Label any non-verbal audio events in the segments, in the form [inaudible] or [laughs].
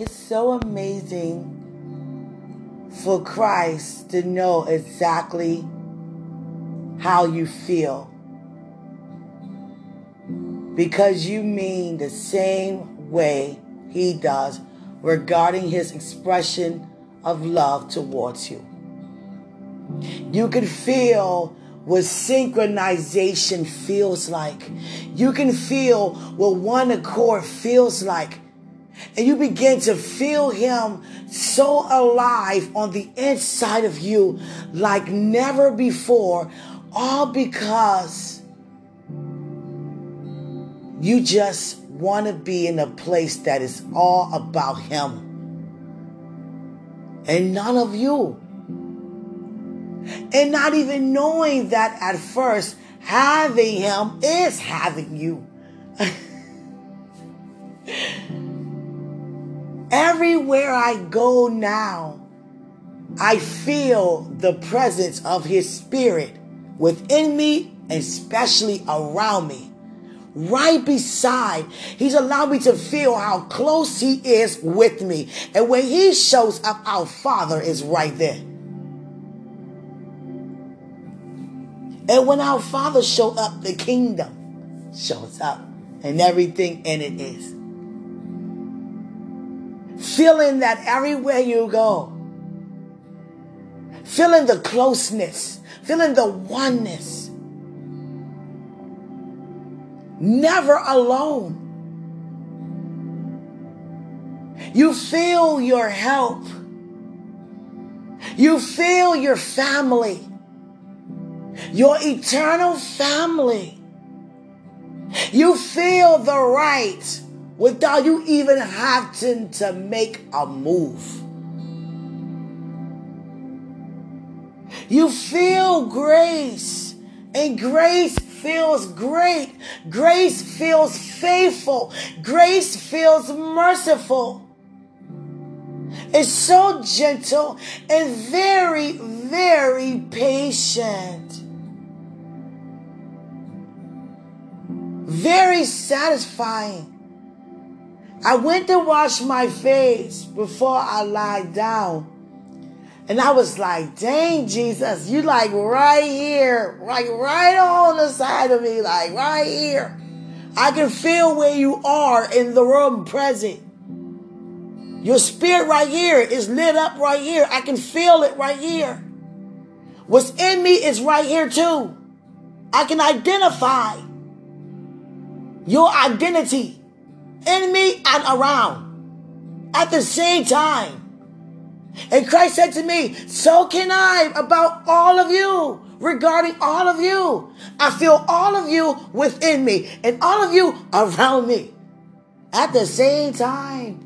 It's so amazing for Christ to know exactly how you feel. Because you mean the same way he does regarding his expression of love towards you. You can feel what synchronization feels like. You can feel what one accord feels like. And you begin to feel him so alive on the inside of you like never before, all because you just want to be in a place that is all about him and none of you. And not even knowing that at first, having him is having you. [laughs] Everywhere I go now, I feel the presence of his spirit within me, especially around me. Right beside, he's allowed me to feel how close he is with me. And when he shows up, our Father is right there. And when our Father show up, the kingdom shows up and everything in it is. Feeling that everywhere you go, feeling the closeness, feeling the oneness. Never alone. You feel your help. You feel your family your eternal family. You feel the right without you even having to make a move. You feel grace, and grace feels great. Grace feels faithful. Grace feels merciful. It's so gentle and very, very patient. Very satisfying. I went to wash my face before I lied down. And I was like, dang, Jesus, you like right here, like right on the side of me, like right here. I can feel where you are in the room present. Your spirit right here is lit up right here. I can feel it right here. What's in me is right here too. I can identify your identity in me and around at the same time. And Christ said to me, So can I about all of you, regarding all of you. I feel all of you within me and all of you around me at the same time.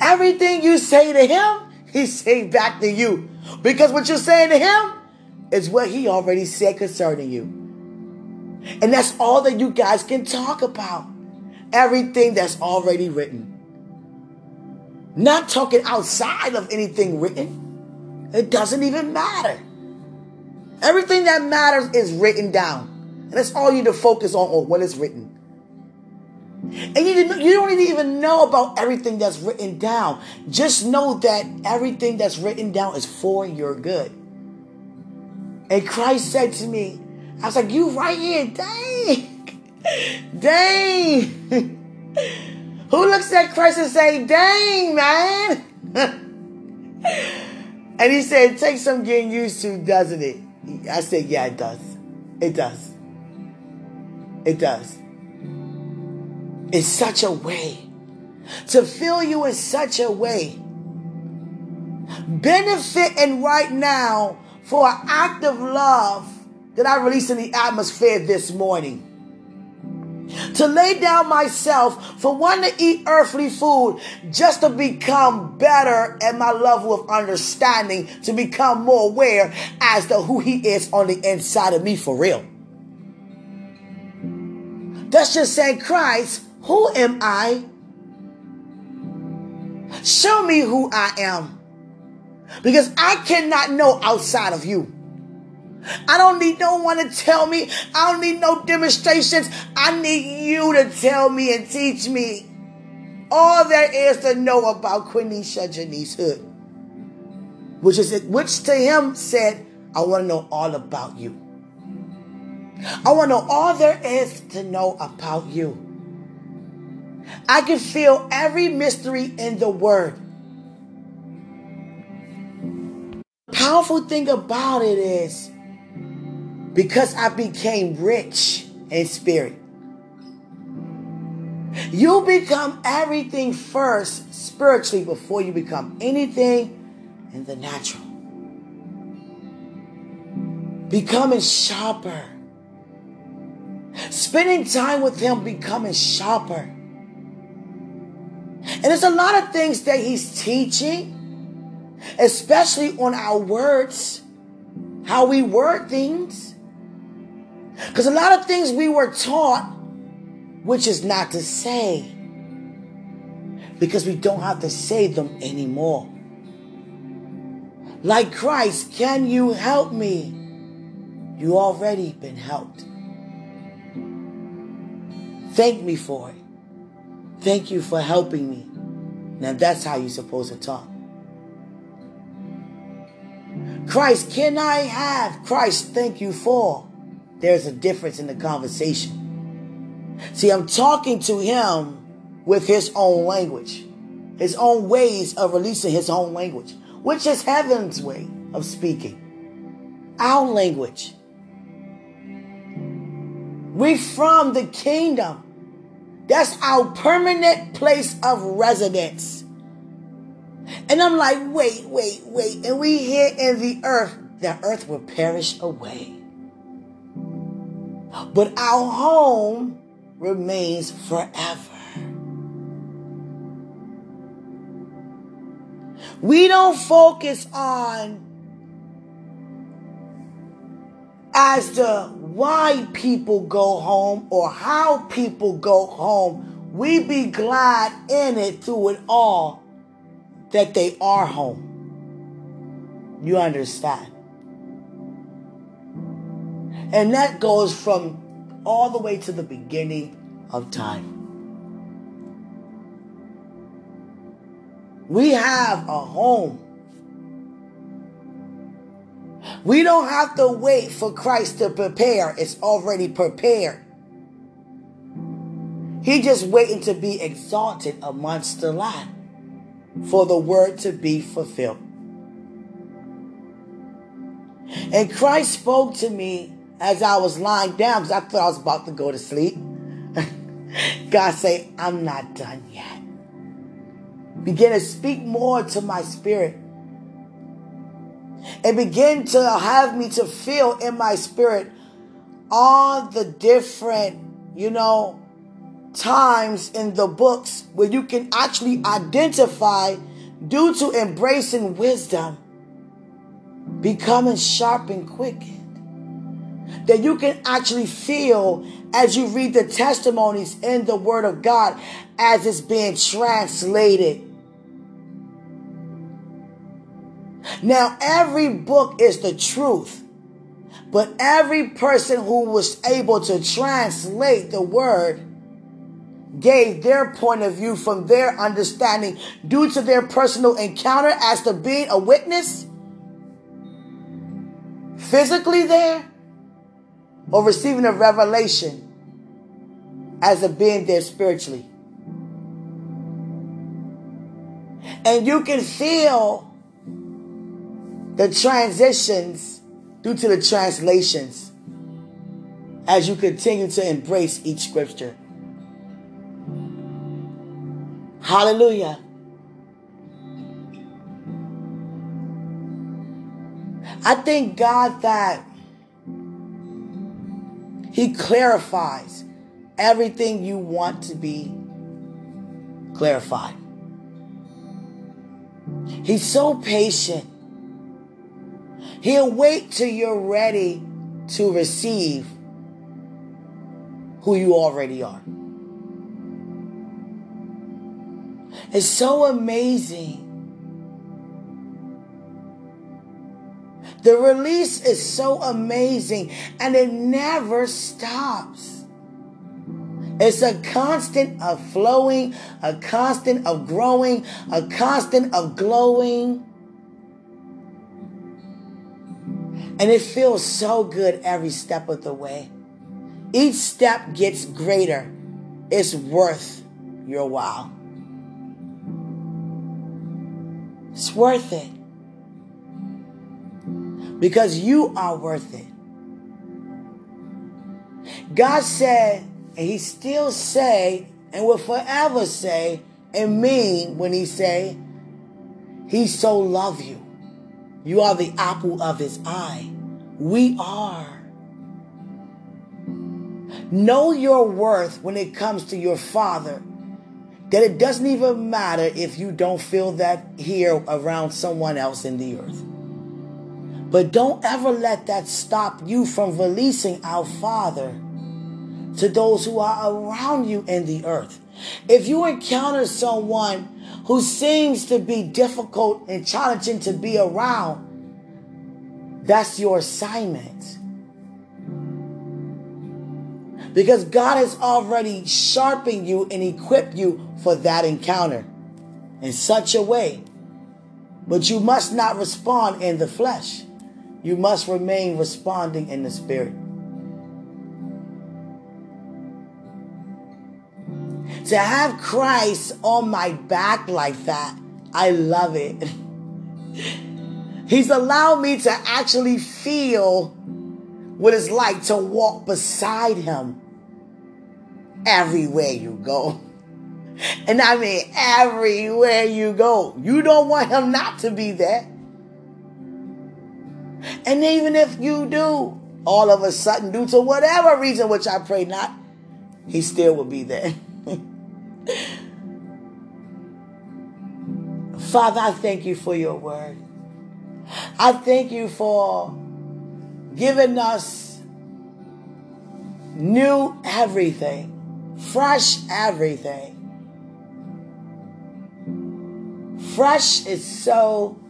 Everything you say to him, he say back to you. Because what you're saying to him is what he already said concerning you. And that's all that you guys can talk about. Everything that's already written. Not talking outside of anything written. It doesn't even matter. Everything that matters is written down. And that's all you need to focus on, on what is written. And you, you don't even know about everything that's written down. Just know that everything that's written down is for your good. And Christ said to me, I was like, you right here, dang, dang. Who looks at Christ and say, dang, man? and he said, take some getting used to, doesn't it? I said, yeah, it does. It does. It does. In such a way. To fill you in such a way. Benefiting right now for an act of love that I released in the atmosphere this morning. To lay down myself for one to eat earthly food just to become better at my level of understanding, to become more aware as to who He is on the inside of me for real. That's just saying, Christ, who am I? Show me who I am. Because I cannot know outside of you. I don't need no one to tell me. I don't need no demonstrations. I need you to tell me and teach me all there is to know about Quenisha Janice Hood. Which is which to him said, I want to know all about you. I want to know all there is to know about you. I can feel every mystery in the word. Powerful thing about it is because I became rich in spirit. You become everything first spiritually before you become anything in the natural. Becoming sharper. Spending time with Him, becoming sharper. And there's a lot of things that He's teaching, especially on our words, how we word things. Because a lot of things we were taught, which is not to say, because we don't have to say them anymore. Like Christ, can you help me? You already been helped. Thank me for it. Thank you for helping me. Now that's how you're supposed to talk. Christ, can I have Christ? Thank you for. There's a difference in the conversation. See, I'm talking to him with his own language, his own ways of releasing his own language, which is heaven's way of speaking. Our language. We from the kingdom. That's our permanent place of residence. And I'm like, wait, wait, wait. And we here in the earth, the earth will perish away. But our home remains forever. We don't focus on as to why people go home or how people go home. We be glad in it through it all that they are home. You understand? And that goes from all the way to the beginning of time. We have a home. We don't have to wait for Christ to prepare. It's already prepared. He just waiting to be exalted amongst the lot for the word to be fulfilled. And Christ spoke to me as I was lying down because I thought I was about to go to sleep. [laughs] God say, I'm not done yet. Begin to speak more to my spirit and begin to have me to feel in my spirit all the different, you know, times in the books where you can actually identify due to embracing wisdom, becoming sharp and quickened. That you can actually feel as you read the testimonies in the Word of God as it's being translated. Now, every book is the truth, but every person who was able to translate the word gave their point of view from their understanding due to their personal encounter as to being a witness physically there or receiving a revelation as a being there spiritually. And you can feel the transitions due to the translations as you continue to embrace each scripture. Hallelujah. I thank God that He clarifies everything you want to be clarified. He's so patient. He'll wait till you're ready to receive who you already are. It's so amazing. The release is so amazing and it never stops. It's a constant of flowing, a constant of growing, a constant of glowing. And it feels so good every step of the way. Each step gets greater. It's worth your while. It's worth it. Because you are worth it. God said, and he still say, and will forever say, and mean when he say, he so love you. You are the apple of his eye. We are. Know your worth when it comes to your father. That it doesn't even matter if you don't feel that here around someone else in the earth. But don't ever let that stop you from releasing our Father to those who are around you in the earth. If you encounter someone who seems to be difficult and challenging to be around, that's your assignment. Because God has already sharpened you and equipped you for that encounter in such a way. But you must not respond in the flesh. You must remain responding in the spirit. To have Christ on my back like that, I love it. [laughs] He's allowed me to actually feel what it's like to walk beside him everywhere you go. [laughs] And I mean, everywhere you go. You don't want him not to be there. And even if you do, all of a sudden, due to whatever reason, which I pray not, he still will be there. [laughs] Father, I thank you for your word. I thank you for giving us new everything, fresh everything. Fresh is so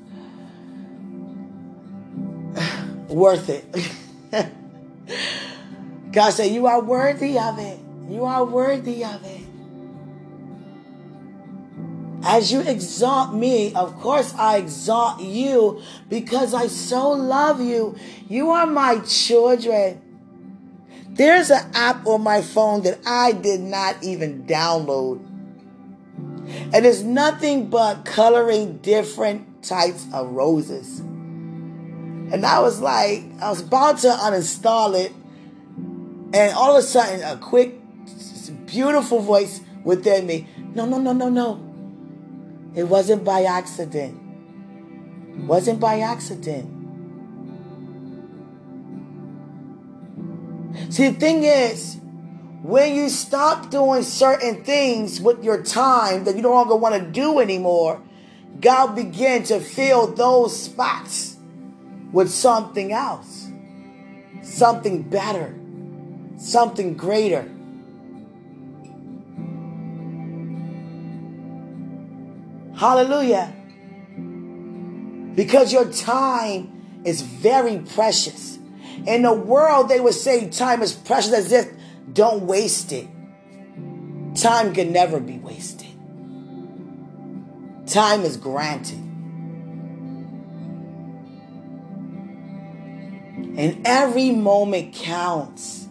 worth it. God said, You are worthy of it. You are worthy of it. As you exalt me, of course I exalt you because I so love you. You are my children. There's an app on my phone that I did not even download. And it's nothing but coloring different types of roses. And I was like, I was about to uninstall it. And all of a sudden, a quick, beautiful voice within me no, no, no, no, no. It wasn't by accident. It wasn't by accident. See, the thing is, when you stop doing certain things with your time that you no longer want to do anymore, God begin to fill those spots with something else, something better, something greater. Hallelujah. Because your time is very precious. In the world, they would say time is precious as if don't waste it. Time can never be wasted. Time is granted. And every moment counts.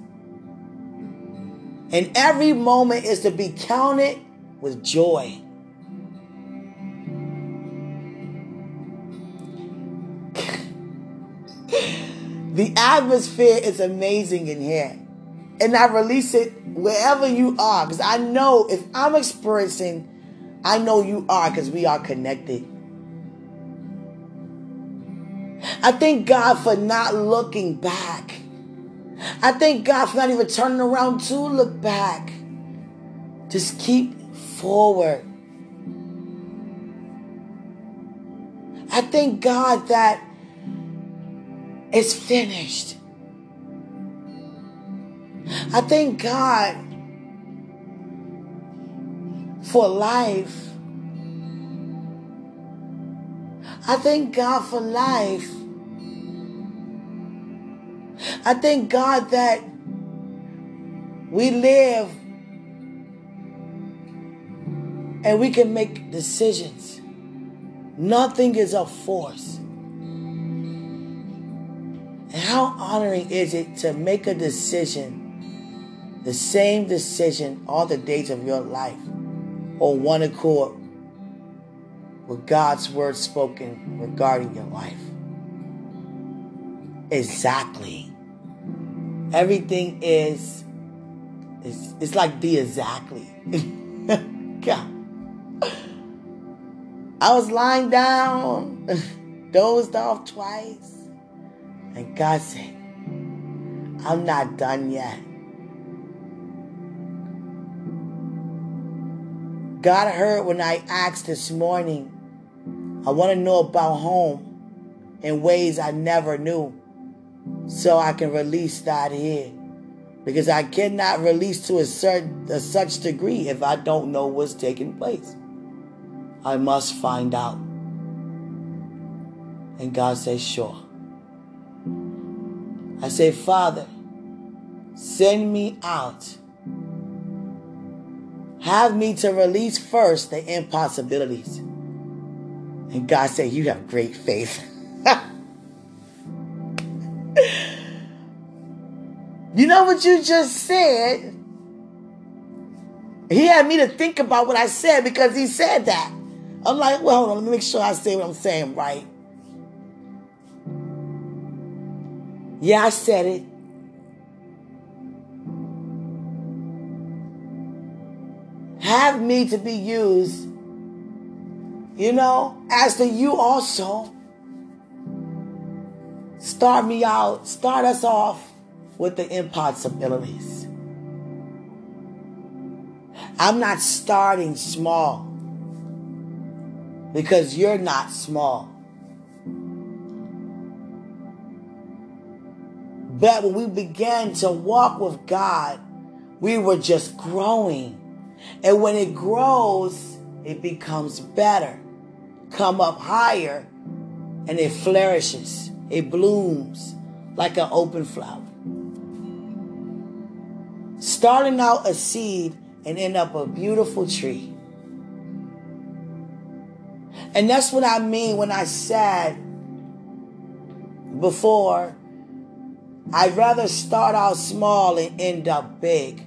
And every moment is to be counted with joy. [laughs] The atmosphere is amazing in here. And I release it wherever you are. Because I know if I'm experiencing, I know you are because we are connected. I thank God for not looking back. I thank God for not even turning around to look back. Just keep forward. I thank God that it's finished. I thank God for life. I thank God for life. I thank God that we live And we can make decisions. Nothing is a force. And how honoring is it to make a decision, the same decision all the days of your life, or one accord with God's word spoken regarding your life? Exactly. Everything is, is it's like the exactly. [laughs] God. I was lying down, [laughs] dozed off twice. And God said, I'm not done yet. God heard when I asked this morning, I want to know about home in ways I never knew so I can release that here. Because I cannot release to a certain a such degree if I don't know what's taking place. I must find out. And God says, sure. I say, Father, send me out. Have me to release first the impossibilities. And God said, You have great faith. [laughs] you know what you just said? He had me to think about what I said because he said that. I'm like, well, hold on, let me make sure I say what I'm saying right. Yeah, I said it. Have me to be used, you know, as the you also. Start me out, start us off with the impossibilities. I'm not starting small because you're not small. But when we began to walk with God, we were just growing. And when it grows, it becomes better. Come up higher and it flourishes. It blooms like an open flower. Starting out a seed and end up a beautiful tree. And that's what I mean when I said before I'd rather start out small and end up big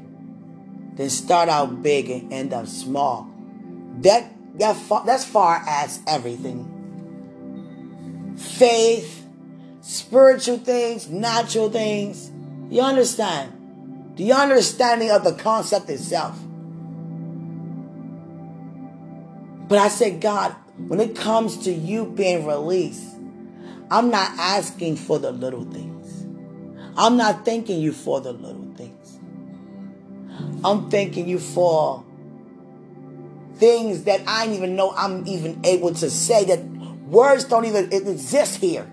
than start out big and end up small. That that far, that's far as everything. Faith, spiritual things, natural things. You understand? The understanding of the concept itself. But I said, God, when it comes to you being released, I'm not asking for the little things. I'm not thanking you for the little things. I'm thanking you for things that I didn't even know I'm even able to say that words don't even exist here.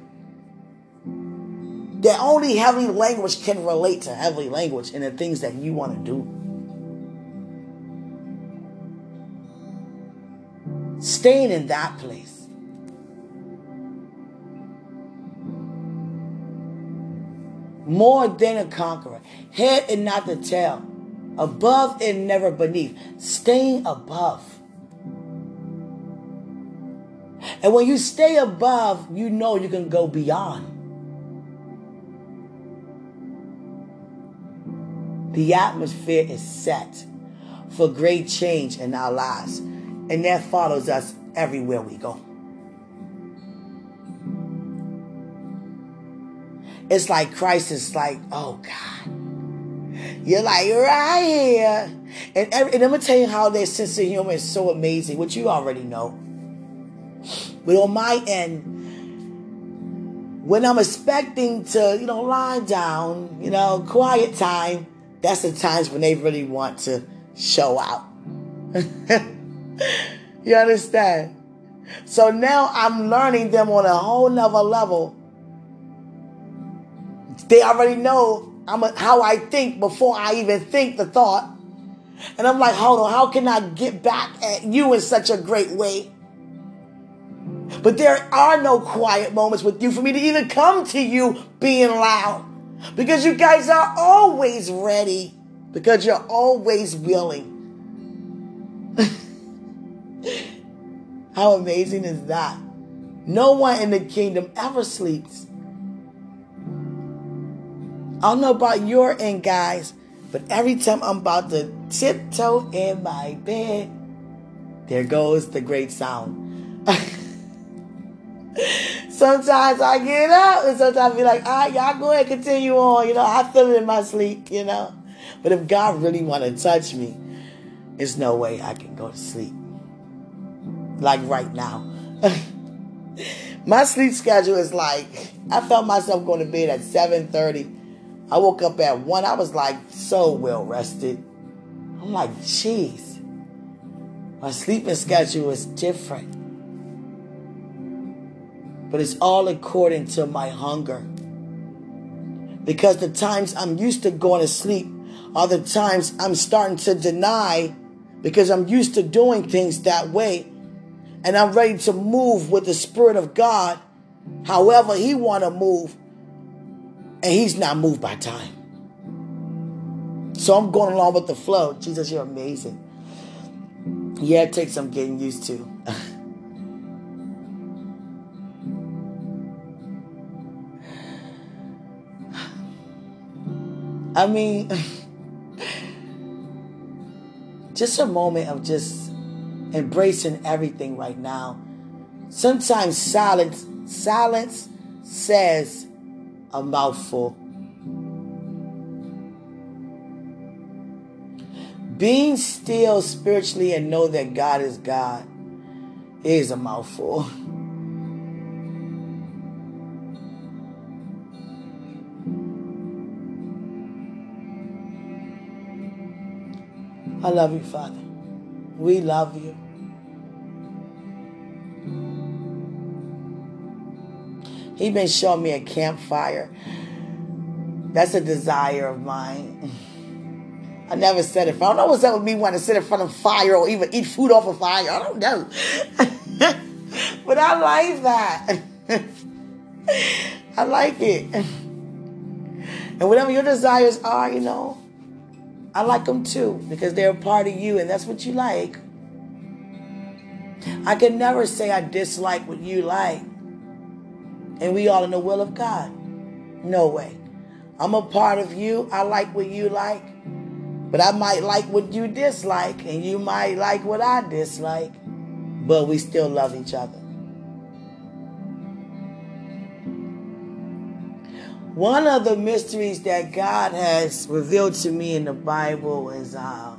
That only heavenly language can relate to heavenly language and the things that you want to do. Staying in that place more than a conqueror, head and not the tail, above and never beneath, staying above. And when you stay above, you know you can go beyond. The atmosphere is set for great change in our lives, and that follows us everywhere we go. it's like Christ is like, oh God. You're like, right here. And, every, and I'm going to tell you how their sense of humor is so amazing, which you already know. But on my end, when I'm expecting to, you know, lie down, you know, quiet time, that's the times when they really want to show out. [laughs] you understand? So now I'm learning them on a whole nother level they already know I'm a, how I think before I even think the thought. And I'm like, hold on, how can I get back at you in such a great way? But there are no quiet moments with you for me to even come to you being loud. Because you guys are always ready. Because you're always willing. [laughs] How amazing is that? No one in the kingdom ever sleeps. I don't know about your end, guys, but every time I'm about to tiptoe in my bed, there goes the great sound. [laughs] sometimes I get up and sometimes I be like, all right, y'all go ahead, and continue on. You know, I feel it in my sleep, you know. But if God really want to touch me, there's no way I can go to sleep. Like right now. [laughs] my sleep schedule is like, I felt myself going to bed at 7.30 I woke up at one. I was like so well rested. I'm like, jeez, my sleeping schedule is different. But it's all according to my hunger. Because the times I'm used to going to sleep are the times I'm starting to deny because I'm used to doing things that way. And I'm ready to move with the Spirit of God however He want to move and he's not moved by time. So I'm going along with the flow. Jesus, you're amazing. Yeah, it takes some getting used to. [laughs] I mean, just a moment of just embracing everything right now. Sometimes silence, silence says a mouthful. Being still spiritually and know that God is God is a mouthful. [laughs] I love you, Father. We love you. He been showing me a campfire. That's a desire of mine. I never said it. I don't know what's up with me wanting to sit in front of fire or even eat food off a of fire. I don't know. [laughs] but I like that. [laughs] I like it. And whatever your desires are, you know, I like them too because they're a part of you and that's what you like. I can never say I dislike what you like and we all in the will of God. No way. I'm a part of you. I like what you like. But I might like what you dislike, and you might like what I dislike. But we still love each other. One of the mysteries that God has revealed to me in the Bible is uh,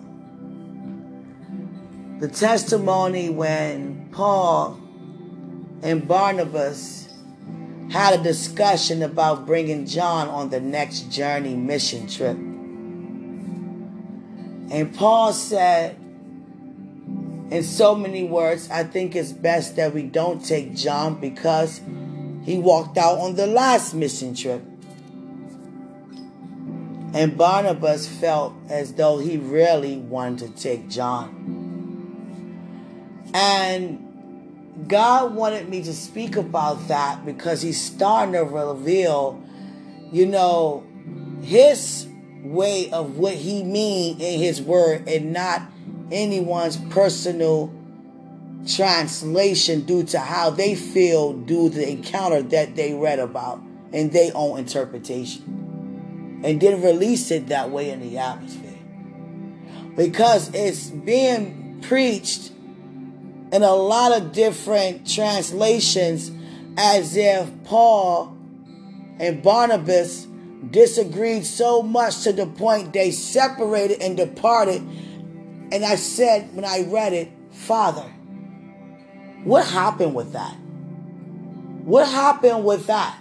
the testimony when Paul and Barnabas had a discussion about bringing John on the next journey mission trip. And Paul said, in so many words, I think it's best that we don't take John because he walked out on the last mission trip. And Barnabas felt as though he really wanted to take John. And God wanted me to speak about that because He's starting to reveal, you know, His way of what He mean in His Word and not anyone's personal translation due to how they feel due to the encounter that they read about and their own interpretation. And then release it that way in the atmosphere. Because it's being preached in a lot of different translations as if Paul and Barnabas disagreed so much to the point they separated and departed. And I said when I read it, Father, what happened with that? What happened with that?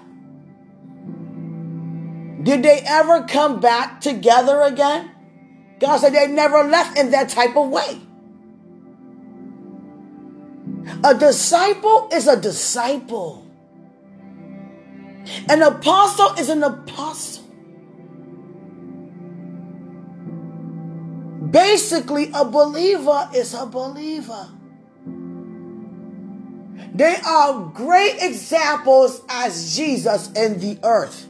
Did they ever come back together again? God said they never left in that type of way. A disciple is a disciple. An apostle is an apostle. Basically, a believer is a believer. They are great examples as Jesus in the earth.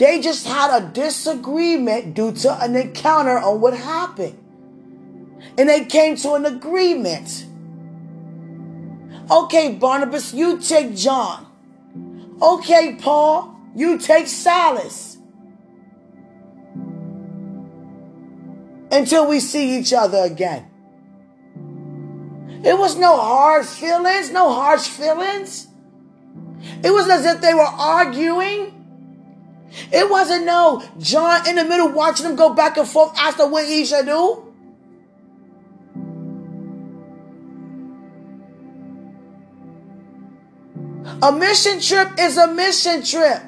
They just had a disagreement due to an encounter on what happened. And they came to an agreement. Okay, Barnabas, you take John. Okay, Paul, you take Silas. Until we see each other again. It was no hard feelings, no harsh feelings. It was as if they were arguing. It wasn't no John in the middle watching them go back and forth asking what he should do. A mission trip is a mission trip.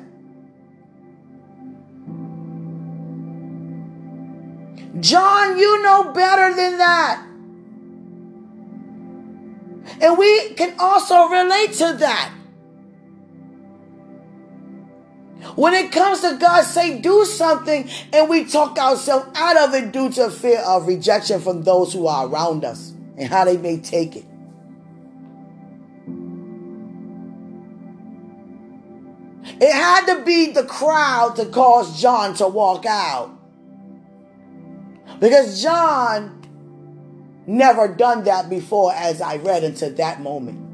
John, you know better than that. And we can also relate to that. When it comes to God say do something and we talk ourselves out of it due to fear of rejection from those who are around us and how they may take it. It had to be the crowd to cause John to walk out. Because John never done that before as I read into that moment.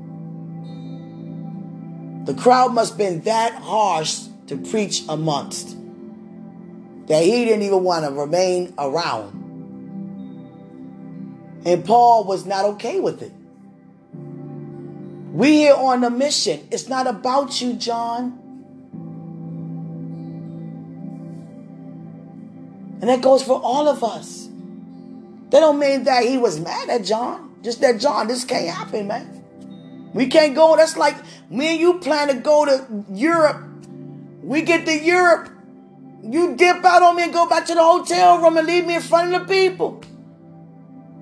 The crowd must have been that harsh to preach amongst that he didn't even want to remain around. And Paul was not okay with it. We here on a mission. It's not about you, John. And that goes for all of us. That don't mean that he was mad at John. Just that John, this can't happen, man. We can't go. That's like me and you plan to go to Europe. We get to Europe. You dip out on me and go back to the hotel room and leave me in front of the people.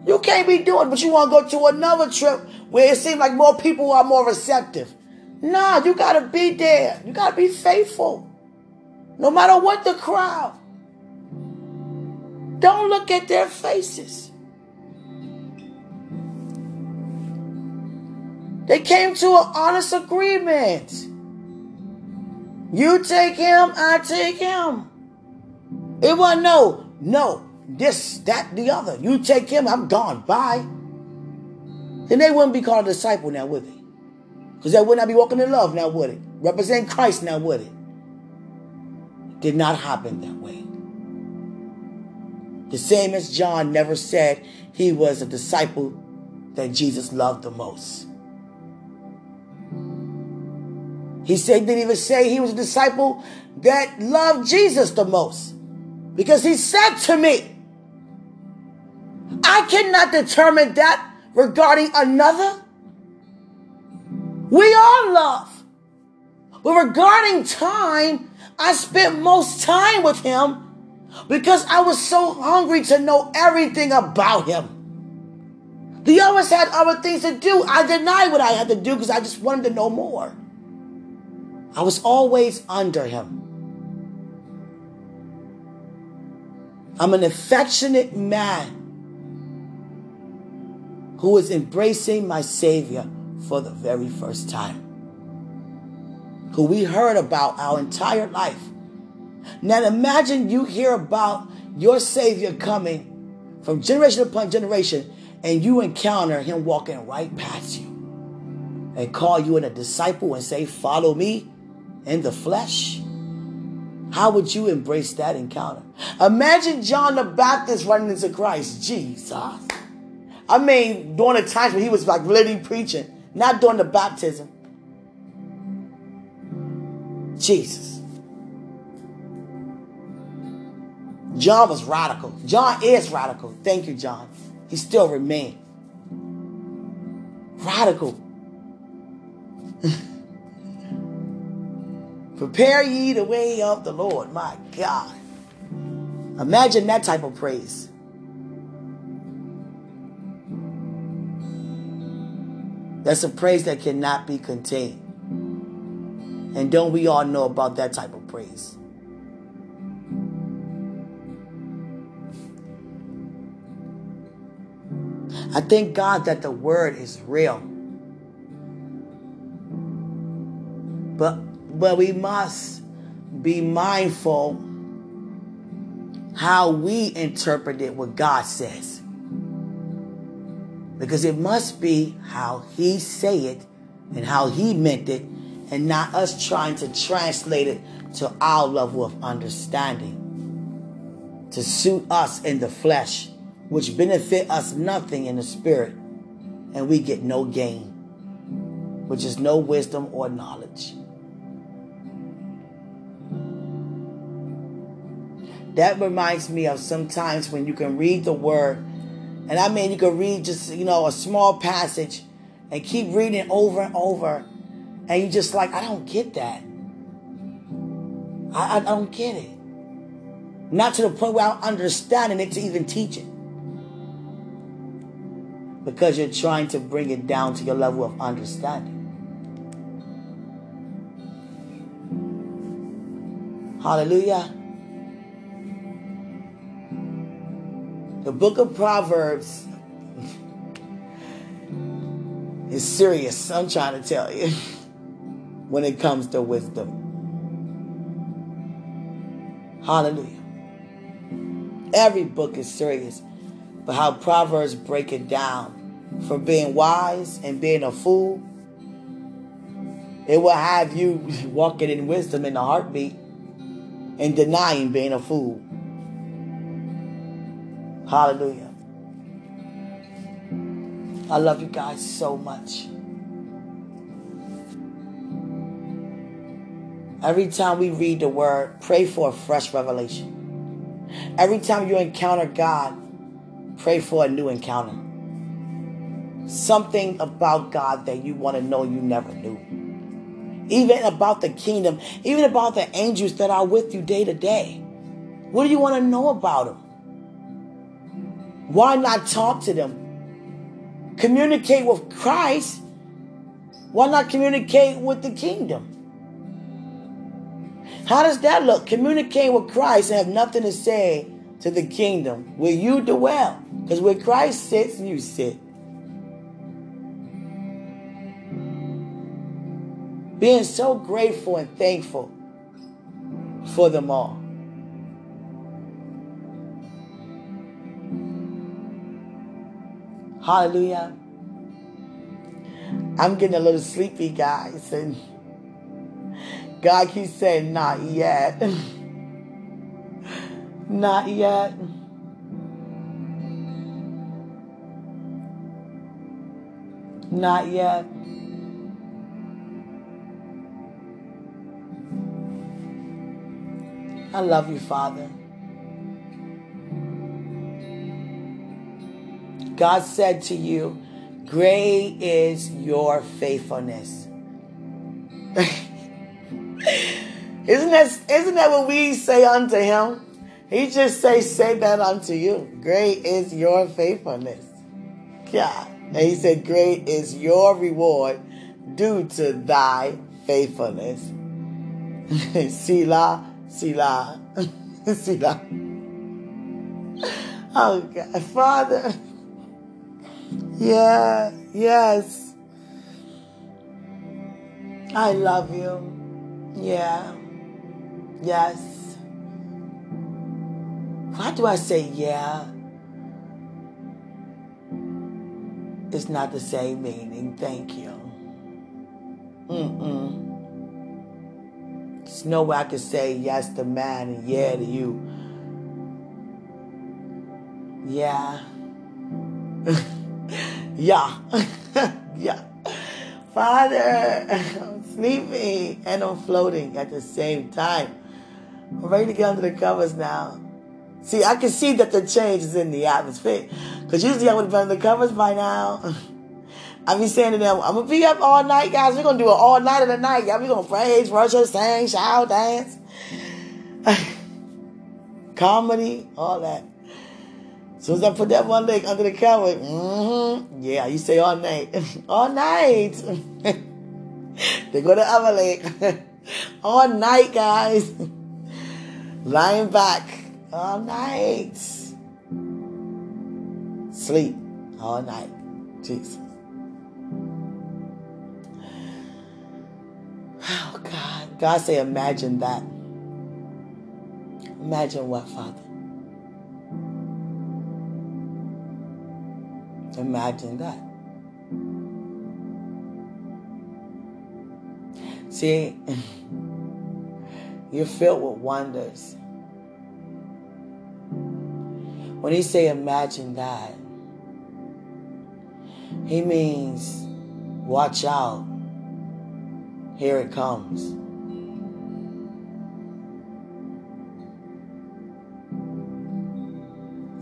You can't be doing, but you want to go to another trip where it seems like more people are more receptive. Nah, you got to be there. You got to be faithful. No matter what the crowd. Don't look at their faces. They came to an honest agreement. You take him, I take him. It wasn't no, no, this, that, the other. You take him, I'm gone. Bye. Then they wouldn't be called a disciple now, would they? Because they would not be walking in love now, would it? Represent Christ now, would it? Did not happen that way. The same as John never said he was a disciple that Jesus loved the most. He said, didn't even say he was a disciple that loved Jesus the most. Because he said to me, I cannot determine that regarding another. We all love. But regarding time, I spent most time with him because I was so hungry to know everything about him. The others had other things to do. I denied what I had to do because I just wanted to know more. I was always under him. I'm an affectionate man who is embracing my Savior for the very first time, who we heard about our entire life. Now imagine you hear about your Savior coming from generation upon generation and you encounter him walking right past you and call you in a disciple and say, Follow me in the flesh. How would you embrace that encounter? Imagine John the Baptist running into Christ. Jesus. I mean, during the times when he was like literally preaching, not during the baptism. Jesus. John was radical. John is radical. Thank you, John. He still remained radical. [laughs] Prepare ye the way of the Lord. My God. Imagine that type of praise. That's a praise that cannot be contained. And don't we all know about that type of praise? I thank God that the word is real. But but we must be mindful how we interpret it what God says. Because it must be how he say it and how he meant it and not us trying to translate it to our level of understanding to suit us in the flesh which benefit us nothing in the spirit and we get no gain which is no wisdom or knowledge that reminds me of sometimes when you can read the word. And i mean you can read just you know a small passage and keep reading over and over. And you just like i don't get that. I, I don't get it. Not to the point where i'm understanding it to even teach it. Because you're trying to bring it down to your level of understanding. Hallelujah The book of Proverbs is serious, I'm trying to tell you, [laughs] when it comes to wisdom. Hallelujah. Every book is serious, but how Proverbs break it down from being wise and being a fool. It will have you [laughs] walking in wisdom in a heartbeat and denying being a fool. Hallelujah. I love you guys so much. Every time we read the word, pray for a fresh revelation. Every time you encounter God, pray for a new encounter. Something about God that you want to know you never knew. Even about the kingdom, even about the angels that are with you day to day. What do you want to know about them? Why not talk to them? Communicate with Christ. Why not communicate with the kingdom? How does that look? Communicate with Christ and have nothing to say to the kingdom where you dwell. Because where Christ sits, you sit. Being so grateful and thankful for them all. Hallelujah. I'm getting a little sleepy, guys, and God keeps saying, Not yet. [laughs] Not yet. Not yet. I love you, Father. God said to you, Great is your faithfulness. [laughs] isn't that isn't that what we say unto him? He just say, say that unto you. Great is your faithfulness. God. And he said, Great is your reward due to thy faithfulness. [laughs] Selah, Selah, [laughs] Selah. Oh God, Father. Yeah, yes. I love you. Yeah. Yes. Why do I say yeah? It's not the same meaning. Thank you. Mm-mm. There's no way I could say yes to man and yeah to you. Yeah. [laughs] Yeah. [laughs] yeah. Father, [laughs] I'm sleeping and I'm floating at the same time. I'm ready to get under the covers now. See, I can see that the change is in the atmosphere. Because usually I would have been under the covers by now. [laughs] I be saying to them, I'm going to be up all night, guys. We're going to do it all night of the night. Y'all be going to praise, worship, sing, shout, dance. [sighs] Comedy, all that soon as I put that one leg under the cover, mm-hmm, yeah, you say all night. [laughs] all night. [laughs] they go the other leg. [laughs] all night, guys. Lying back. All night. Sleep. All night. Jesus. [sighs] Oh, God. God say, imagine that. Imagine what, Father? Imagine that. See, [laughs] you're filled with wonders. When he say imagine that, he means watch out. Here it comes.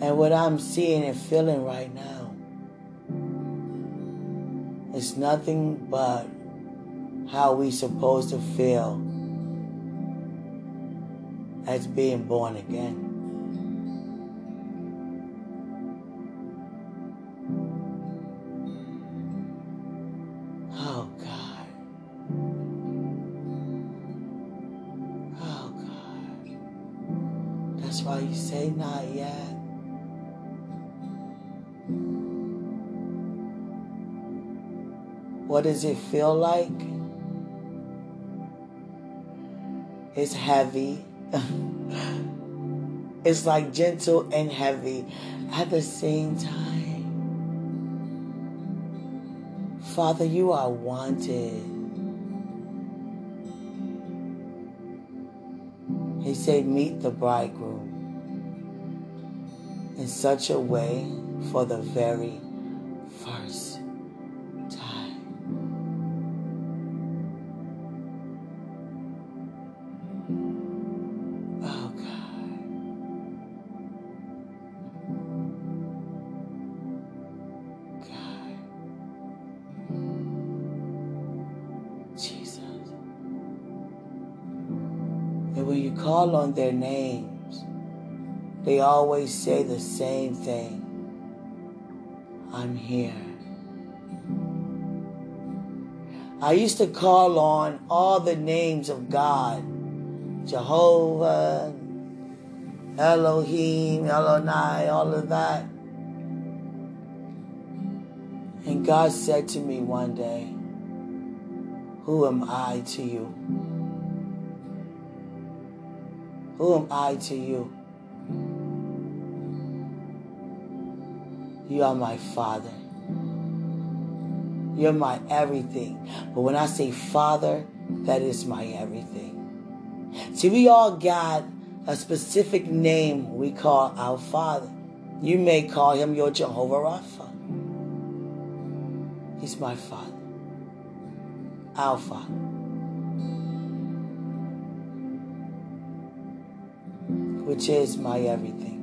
And what I'm seeing and feeling right now is nothing but how we supposed to feel as being born again. Oh God. Oh God. That's why you say not yet. What does it feel like? It's heavy. [laughs] it's like gentle and heavy at the same time. Father, you are wanted. He said, Meet the bridegroom in such a way for the very on their names, they always say the same thing I'm here. I used to call on all the names of God Jehovah, Elohim, Elonai, all of that. And God said to me one day, Who am I to you? Who am I to you? You are my Father. You're my everything. But when I say Father, that is my everything. See, we all got a specific name we call our Father. You may call him your Jehovah Rapha. He's my Father. Our Father. Which is my everything.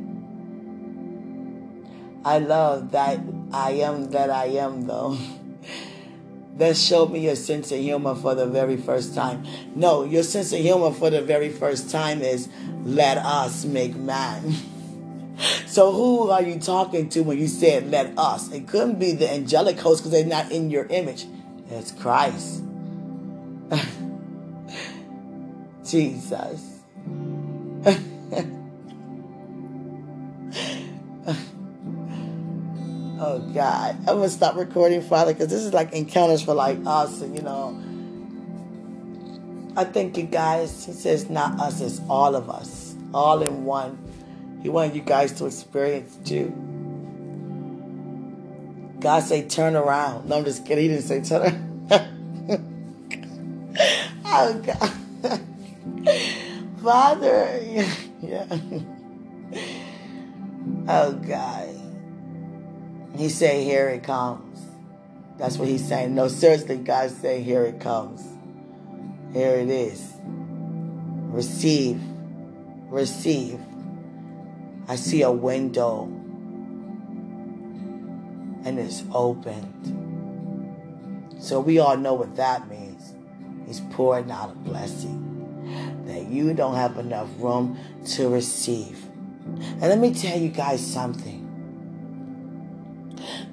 I love that I am that I am, though. [laughs] that showed me your sense of humor for the very first time. No, your sense of humor for the very first time is let us make man. [laughs] so who are you talking to when you said let us? It couldn't be the angelic host because they're not in your image. It's Christ. [laughs] Jesus. [laughs] Oh God, I'm gonna stop recording, Father, because this is like encounters for like us, and you know. I thank you guys. He says not us, it's all of us, all in one. He wanted you guys to experience too. God say turn around. No, I'm just kidding. He didn't say turn around. [laughs] oh God, [laughs] Father, yeah. [laughs] Oh God. He say, here it comes. That's what he's saying. No, seriously, God say, here it comes. Here it is. Receive. Receive. I see a window and it's opened. So we all know what that means. He's pouring out a blessing that you don't have enough room to receive. And let me tell you guys something.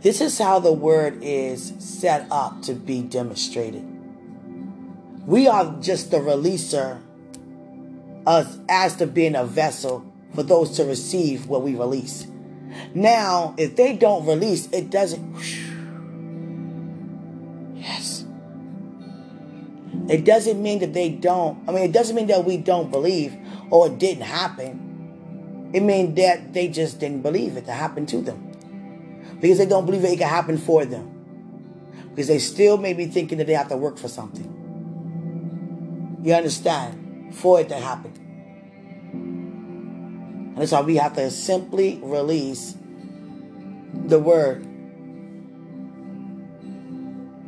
This is how the word is set up to be demonstrated. We are just the releaser us as to being a vessel for those to receive what we release. Now, if they don't release, it doesn't. It doesn't mean that they don't. I mean, it doesn't mean that we don't believe or it didn't happen. It means that they just didn't believe it to happen to them because they don't believe it can happen for them. Because they still may be thinking that they have to work for something. You understand? For it to happen. And that's why we have to simply release the word.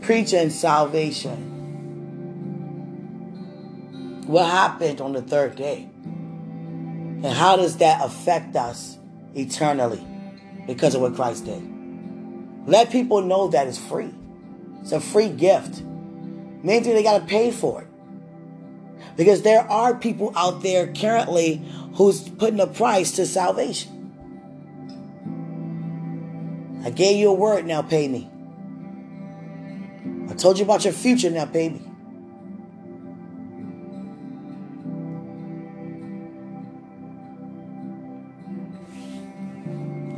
Preaching salvation. What happened on the third day? And how does that affect us eternally because of what Christ did? Let people know that it's free. It's a free gift. Main thing they got to pay for it. Because there are people out there currently who's putting a price to salvation. I gave you a word, now pay me. I told you about your future, now pay me.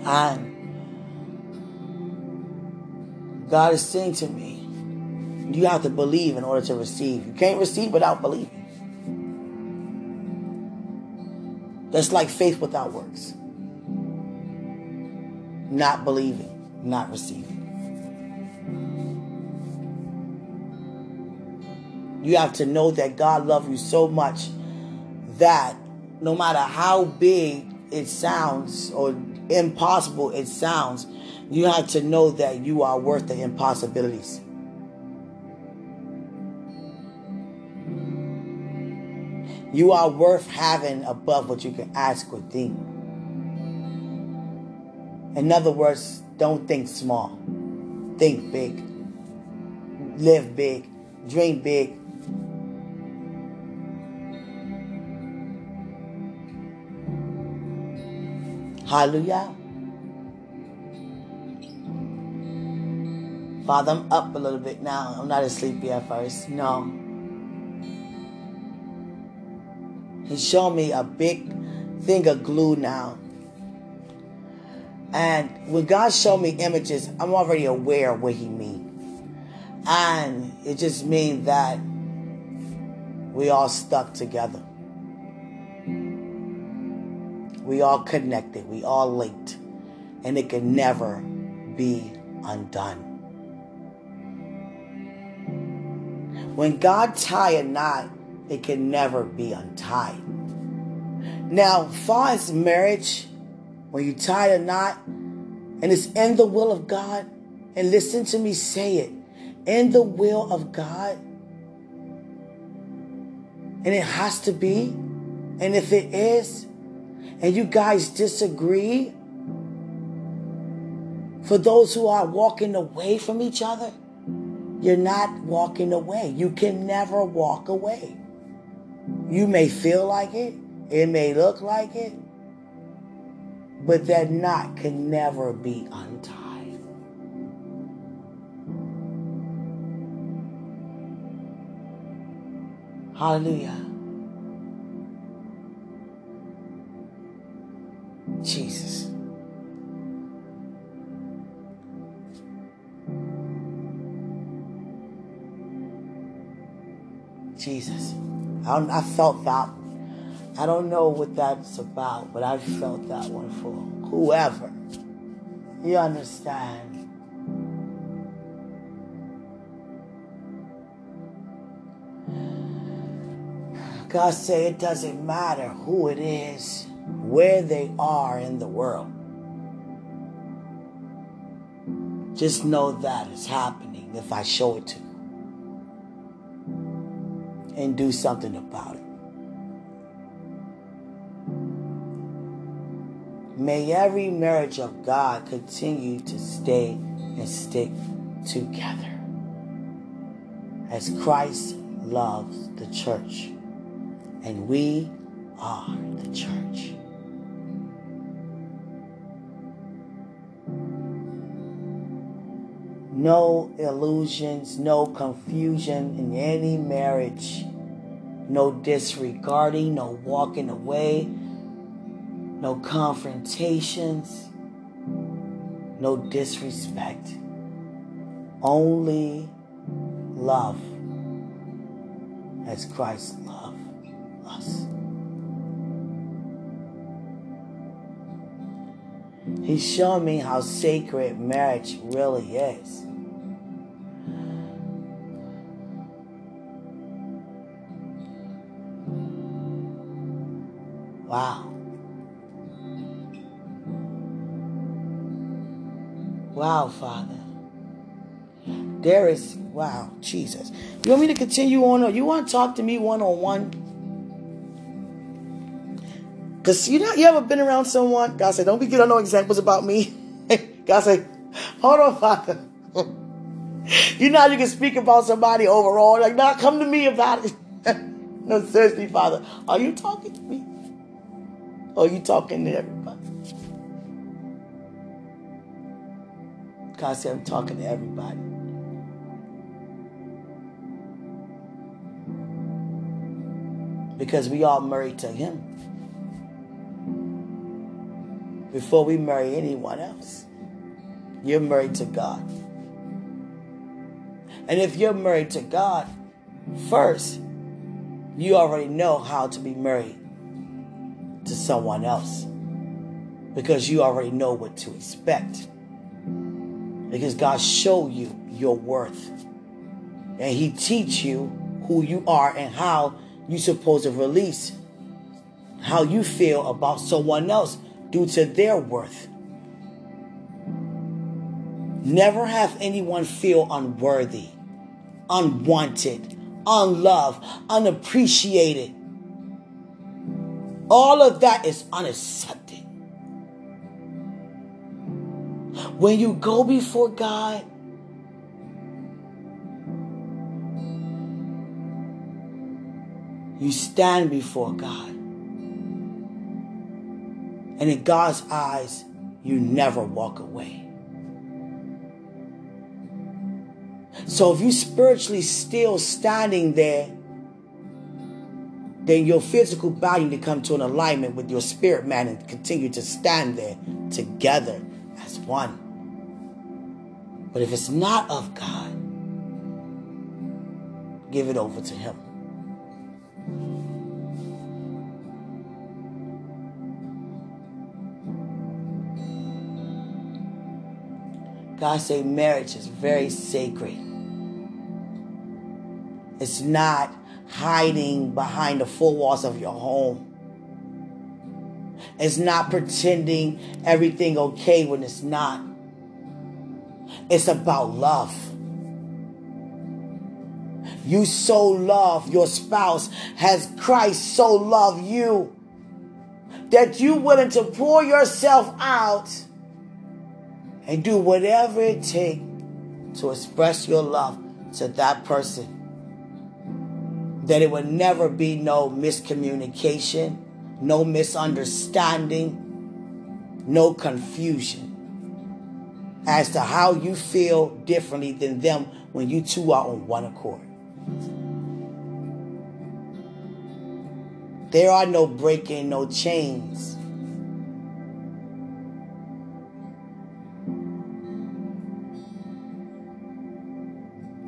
And God is saying to me, you have to believe in order to receive. You can't receive without believing. That's like faith without works. Not believing, not receiving. You have to know that God loves you so much that no matter how big it sounds or impossible it sounds, you have to know that you are worth the impossibilities. You are worth having above what you can ask or think. In other words, don't think small. Think big. Live big. Dream big. Hallelujah. Father, I'm up a little bit now. I'm not as sleepy at first. No. He showed me a big thing of glue now. And when God showed me images, I'm already aware of what He means. And it just means that we all stuck together. We all connected. We all linked. And it can never be undone. When God tie a knot, it can never be untied. Now, far as marriage, when you tie a knot and it's in the will of God, and listen to me say it, in the will of God, and it has to be, and if it is, and you guys disagree, for those who are walking away from each other, you're not walking away. You can never walk away. You may feel like it, it may look like it, but that knot can never be untied. Hallelujah. Jesus. Jesus. I, I felt that. I don't know what that's about, but I felt that one for whoever. You understand? God say it doesn't matter who it is, where they are in the world. Just know that it's happening if I show it to you and do something about it. May every marriage of God continue to stay and stick together as Christ loves the church and we are the church. No illusions, no confusion in any marriage, no disregarding, no walking away, no confrontations, no disrespect. Only love as Christ loved us. He's showing me how sacred marriage really is. Wow. Wow, Father. There is, wow, Jesus. You want me to continue on or you want to talk to me one on one? Because you know, you ever been around someone? God said, don't be giving no examples about me. [laughs] God said, hold on, Father. [laughs] you know you can speak about somebody overall. Like, now come to me about it. [laughs] no, seriously, Father. Are you talking to me? Or you talking to everybody? God said, I'm talking to everybody. Because we all married to Him before we marry anyone else. You're married to God. And if you're married to God, first, you already know how to be married to someone else because you already know what to expect. Because God showed you your worth. And he teach you who you are and how you supposed to release how you feel about someone else due to their worth. Never have anyone feel unworthy, unwanted, unloved, unappreciated. All of that is unaccepted. When you go before God, you stand before God. And in God's eyes, you never walk away. So if you spiritually still standing there, then your physical body to come to an alignment with your spirit man and continue to stand there together as one. But if it's not of God, give it over to Him. God say marriage is very sacred. It's not hiding behind the four walls of your home. It's not pretending everything okay when it's not. It's about love. You so love your spouse has Christ so loved you that you willing to pour yourself out and do whatever it takes to express your love to that person. That it would never be no miscommunication, no misunderstanding, no confusion as to how you feel differently than them when you two are on one accord. There are no breaking, no chains.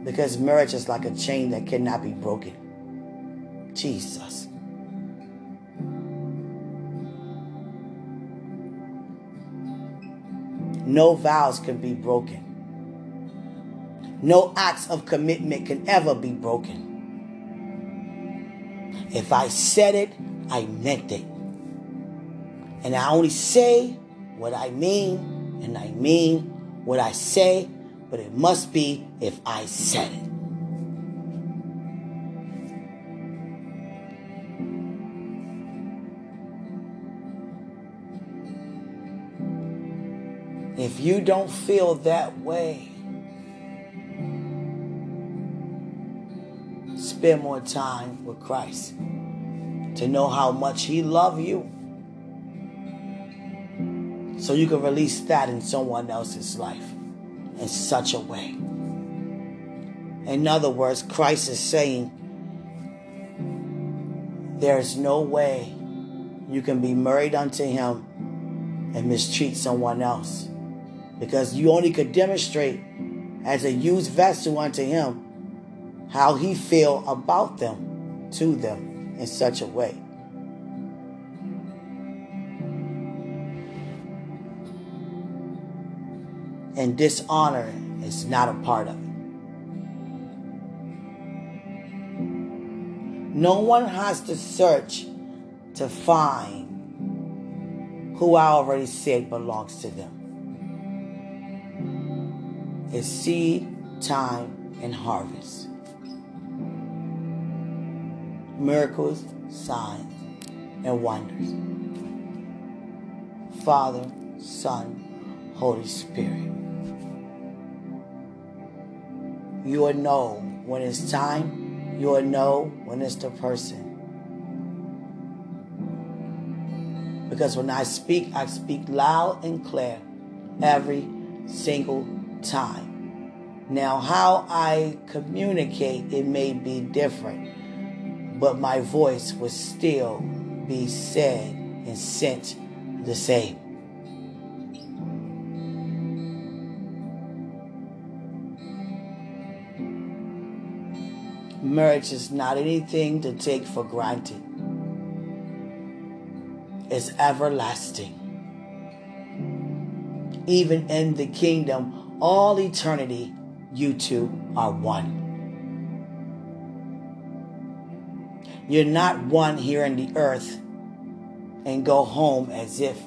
Because marriage is like a chain that cannot be broken. Jesus. No vows can be broken. No acts of commitment can ever be broken. If I said it, I meant it. And I only say what I mean, and I mean what I say, but it must be if I said it. You don't feel that way, spend more time with Christ to know how much He loves you. So you can release that in someone else's life in such a way. In other words, Christ is saying, there is no way you can be married unto Him and mistreat someone else. Because you only could demonstrate as a used vessel unto Him how He feel about them, to them, in such a way. and dishonor is not a part of it. No one has to search to find who I already said belongs to them. It's seed, time, and harvest. Miracles, signs, and wonders. Father, Son, Holy Spirit. You will know when it's time. You will know when it's the person. Because when I speak, I speak loud and clear every single time. Now, how I communicate, it may be different, but my voice will still be said and sent the same. Marriage is not anything to take for granted It's everlasting. Even in the kingdom, all eternity, you two are one. You're not one here in the earth and go home as if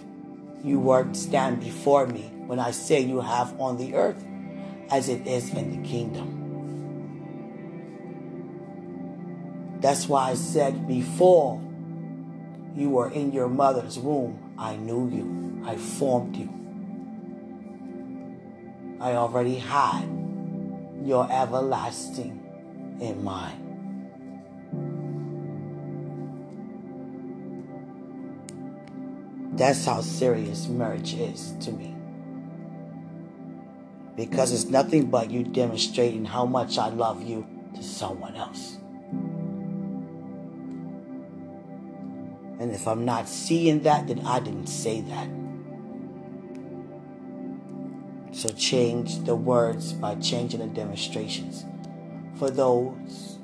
you were stand before me when I say you have on the earth as it is in the kingdom. That's why I said before you were in your mother's womb, I knew you. I formed you. I already had your everlasting in mind. That's how serious marriage is to me. Because it's nothing but you demonstrating how much I love you to someone else. And if I'm not seeing that, then I didn't say that. So change the words by changing the demonstrations for those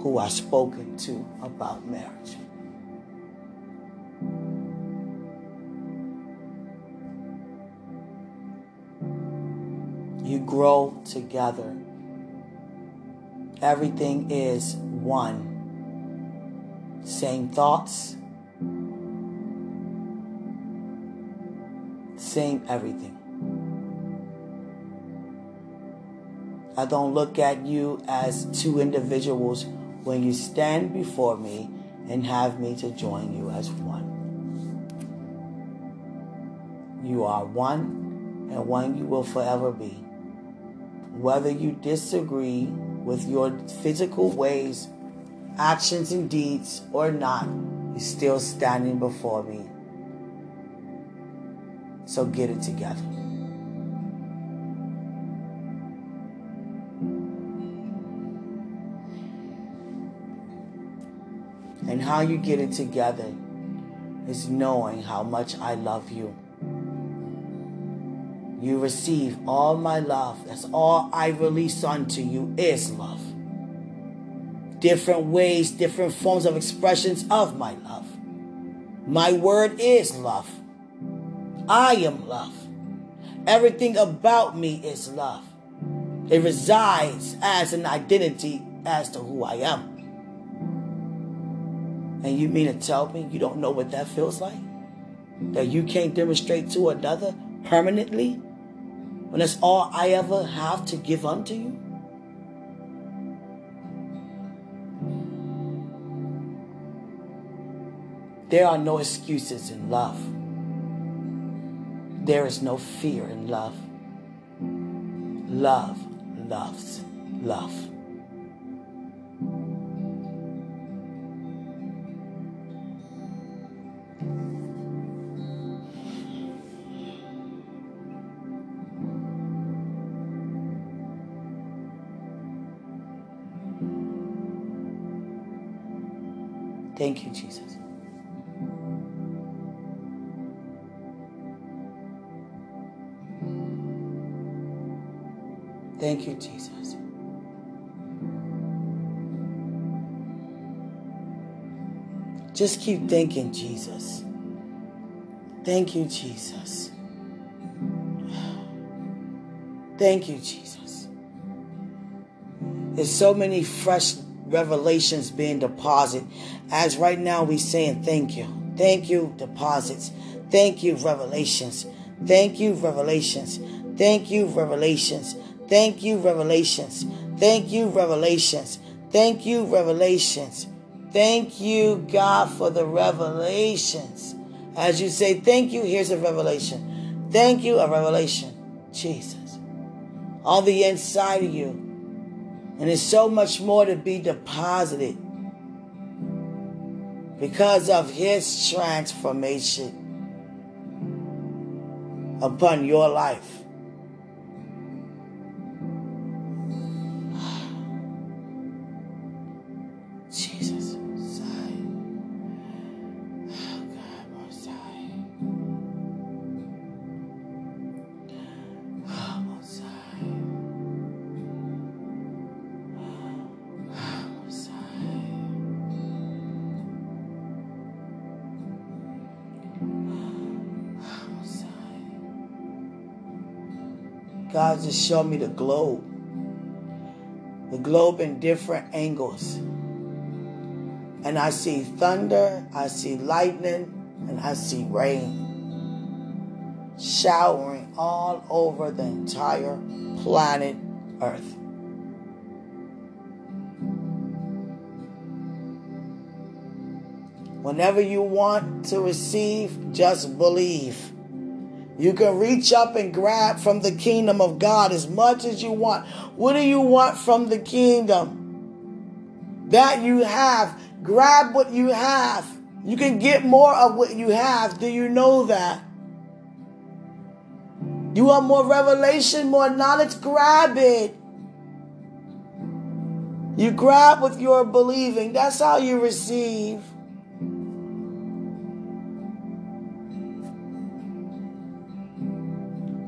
who are spoken to about marriage. You grow together. Everything is one. Same thoughts, same everything. I don't look at you as two individuals when you stand before me and have me to join you as one. You are one and one you will forever be. Whether you disagree with your physical ways, actions, and deeds or not, you're still standing before me so get it together. How you get it together is knowing how much I love you. You receive all my love. That's all I release unto you is love. Different ways, different forms of expressions of my love. My word is love. I am love. Everything about me is love. It resides as an identity as to who I am. And you mean to tell me you don't know what that feels like? That you can't demonstrate to another permanently when that's all I ever have to give unto you? There are no excuses in love. There is no fear in love. Love loves love. Thank you, Jesus. Thank you, Jesus. Just keep thinking, Jesus. Thank you, Jesus. Thank you, Jesus. There's so many fresh revelations being deposited. As right now we saying thank you. Thank you, deposits. Thank you, revelations. Thank you, revelations. Thank you, revelations. Thank you, revelations. Thank you, revelations. Thank you, revelations. Thank you, God, for the revelations. As you say, thank you, here's a revelation. Thank you, a revelation. Jesus. On the inside of you. And there's so much more to be deposited because of his transformation upon your life. Showed me the globe. The globe in different angles. And I see thunder, I see lightning, and I see rain showering all over the entire planet Earth. Whenever you want to receive, just believe. You can reach up and grab from the kingdom of God as much as you want. What do you want from the kingdom? That you have. Grab what you have. You can get more of what you have. Do you know that? You want more revelation, more knowledge? Grab it. You grab with your believing. That's how you receive.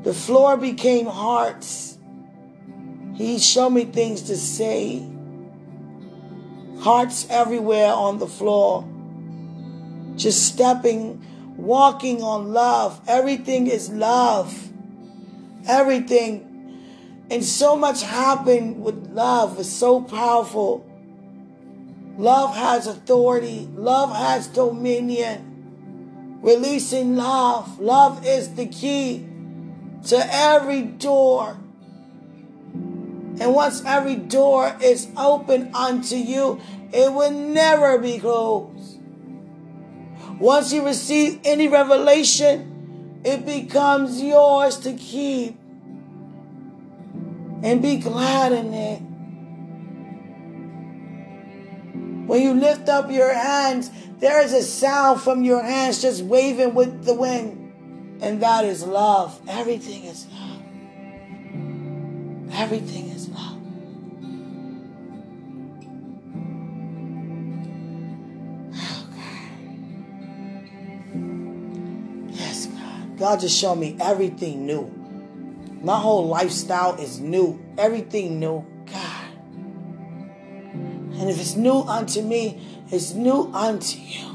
The floor became hearts. He showed me things to say. Hearts everywhere on the floor. Just stepping, walking on love. Everything is love. Everything. And so much happened with love. It's so powerful. Love has authority. Love has dominion. Releasing love. Love is the key to every door. And once every door is open unto you, it will never be closed. Once you receive any revelation, it becomes yours to keep. And be glad in it. When you lift up your hands, there is a sound from your hands just waving with the wind. And that is love. Everything is love. Everything is love. Oh, God. Yes, God. God just showed me everything new. My whole lifestyle is new. Everything new. God. And if it's new unto me, it's new unto you.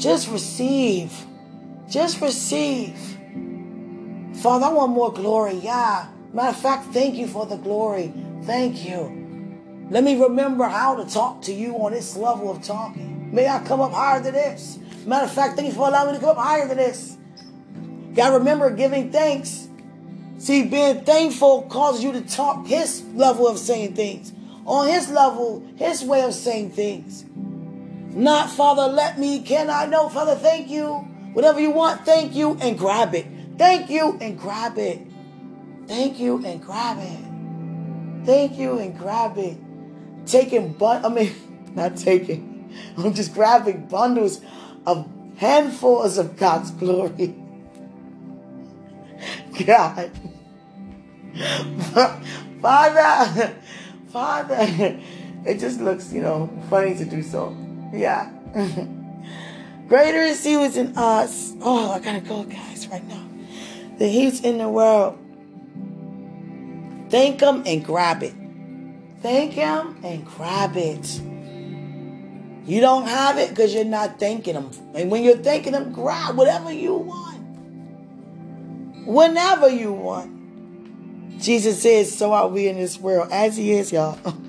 God. Just receive. Just receive. Father, I want more glory. Yeah. Matter of fact, thank you for the glory. Thank you. Let me remember how to talk to you on this level of talking. May I come up higher than this. Matter of fact, thank you for allowing me to come up higher than this. Gotta remember giving thanks. See, being thankful causes you to talk his level of saying things. On his level, his way of saying things. Not, Father, let me, can I? No, Father, thank you. Whatever you want, thank you, and grab it. Thank you, and grab it. Thank you, and grab it. Thank you, and grab it. Taking, bun- I mean, [laughs] not taking, I'm just grabbing bundles of handfuls of God's glory. [laughs] God. [laughs] Father, Father, it just looks, you know, funny to do so. Yeah. [laughs] Greater is He who's in us. Oh, I gotta go, guys, right now. The He's in the world. Thank Him and grab it. Thank Him and grab it. You don't have it because you're not thanking Him. And when you're thanking Him, grab whatever you want. Whenever you want. Jesus says, So are we in this world as He is, y'all. [laughs]